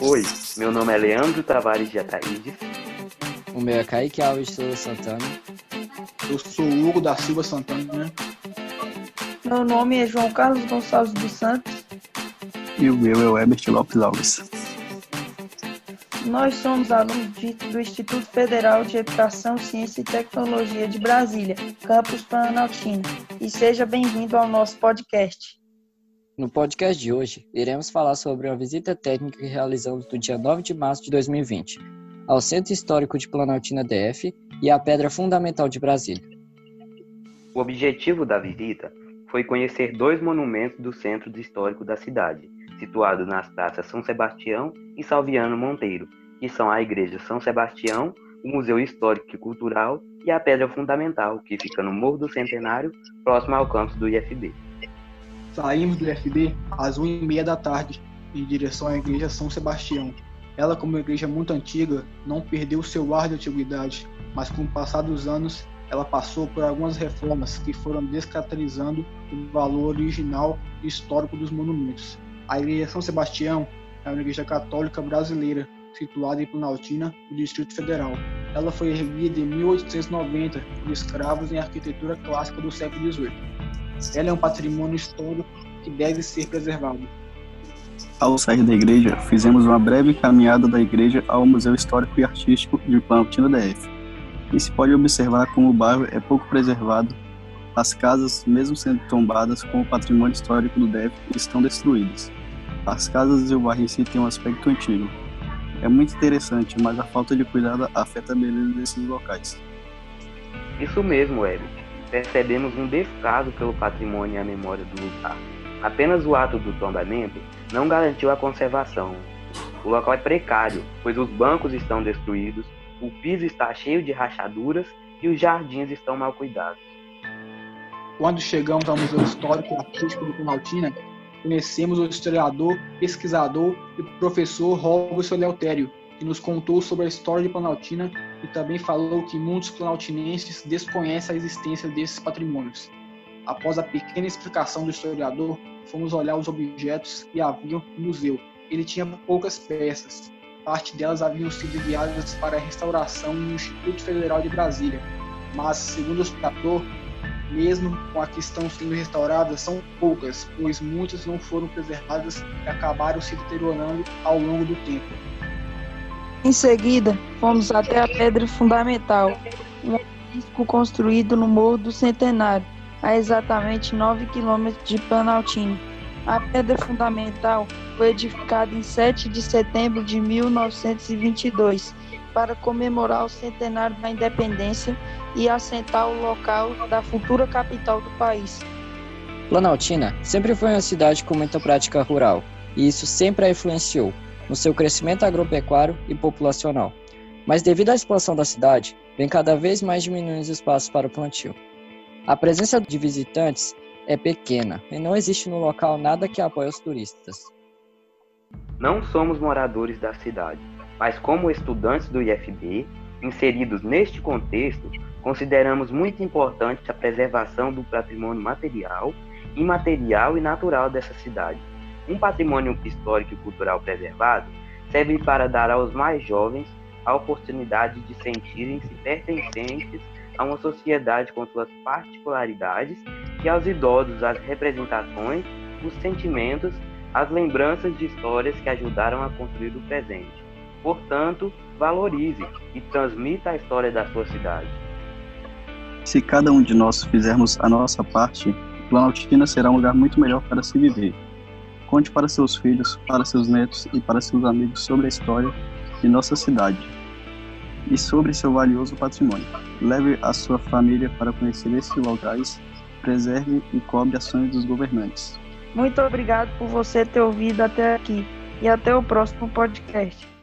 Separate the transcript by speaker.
Speaker 1: Oi, meu nome é Leandro Tavares de Ataídes.
Speaker 2: O meu é Kaique Alves de Souza Santana.
Speaker 3: Eu sou Hugo da Silva Santana.
Speaker 4: Meu nome é João Carlos Gonçalves dos Santos.
Speaker 5: E o meu é o Herbert Lopes Alves.
Speaker 4: Nós somos alunos do Instituto Federal de Educação, Ciência e Tecnologia de Brasília, campus Planaltina. E seja bem-vindo ao nosso podcast.
Speaker 2: No podcast de hoje, iremos falar sobre uma visita técnica que realizamos no dia 9 de março de 2020, ao Centro Histórico de Planaltina DF e à Pedra Fundamental de Brasília.
Speaker 1: O objetivo da visita foi conhecer dois monumentos do Centro Histórico da cidade, situados nas praças São Sebastião e Salviano Monteiro, que são a Igreja São Sebastião, o Museu Histórico e Cultural e a Pedra Fundamental, que fica no Morro do Centenário, próximo ao campus do IFB.
Speaker 3: Saímos do FB às 1h30 da tarde, em direção à igreja São Sebastião. Ela, como igreja muito antiga, não perdeu seu ar de antiguidade, mas com o passar dos anos, ela passou por algumas reformas que foram descaracterizando o valor original e histórico dos monumentos. A igreja São Sebastião é uma igreja católica brasileira, situada em Planaltina, no Distrito Federal. Ela foi erguida em 1890 por escravos em arquitetura clássica do século XVIII. Ela é um patrimônio histórico que deve ser preservado.
Speaker 5: Ao sair da igreja, fizemos uma breve caminhada da igreja ao Museu Histórico e Artístico de Planaltina DF. E se pode observar como o bairro é pouco preservado, as casas, mesmo sendo tombadas com o patrimônio histórico do DF, estão destruídas. As casas e o bairro em si têm um aspecto antigo. É muito interessante, mas a falta de cuidado afeta a beleza desses locais.
Speaker 1: Isso mesmo, Eric percebemos um descaso pelo patrimônio e a memória do lugar. Apenas o ato do tombamento não garantiu a conservação. O local é precário, pois os bancos estão destruídos, o piso está cheio de rachaduras e os jardins estão mal cuidados.
Speaker 3: Quando chegamos ao Museu Histórico e Artístico do Planaltina, conhecemos o historiador, pesquisador e professor Robson Leotério, que nos contou sobre a história de Planaltina e também falou que muitos planaltinenses desconhecem a existência desses patrimônios. Após a pequena explicação do historiador, fomos olhar os objetos que haviam no museu. Ele tinha poucas peças. Parte delas haviam sido enviadas para restauração no Instituto Federal de Brasília. Mas, segundo o historiador, mesmo com as que estão sendo restauradas, são poucas, pois muitas não foram preservadas e acabaram se deteriorando ao longo do tempo.
Speaker 4: Em seguida, fomos até a Pedra Fundamental, um obelisco construído no Morro do Centenário, a exatamente 9 quilômetros de Planaltina. A Pedra Fundamental foi edificada em 7 de setembro de 1922 para comemorar o centenário da independência e assentar o local da futura capital do país.
Speaker 2: Planaltina sempre foi uma cidade com muita prática rural, e isso sempre a influenciou no seu crescimento agropecuário e populacional. Mas devido à expansão da cidade, vem cada vez mais diminuindo os espaços para o plantio. A presença de visitantes é pequena e não existe no local nada que apoie os turistas.
Speaker 1: Não somos moradores da cidade, mas como estudantes do IFB, inseridos neste contexto, consideramos muito importante a preservação do patrimônio material, imaterial e natural dessa cidade um patrimônio histórico e cultural preservado serve para dar aos mais jovens a oportunidade de sentirem-se pertencentes a uma sociedade com suas particularidades e aos idosos as representações, os sentimentos, as lembranças de histórias que ajudaram a construir o presente. Portanto, valorize e transmita a história da sua cidade.
Speaker 5: Se cada um de nós fizermos a nossa parte, Planaltina será um lugar muito melhor para se viver. Conte para seus filhos, para seus netos e para seus amigos sobre a história de nossa cidade e sobre seu valioso patrimônio. Leve a sua família para conhecer esses locais, preserve e cobre ações dos governantes.
Speaker 4: Muito obrigado por você ter ouvido até aqui e até o próximo podcast.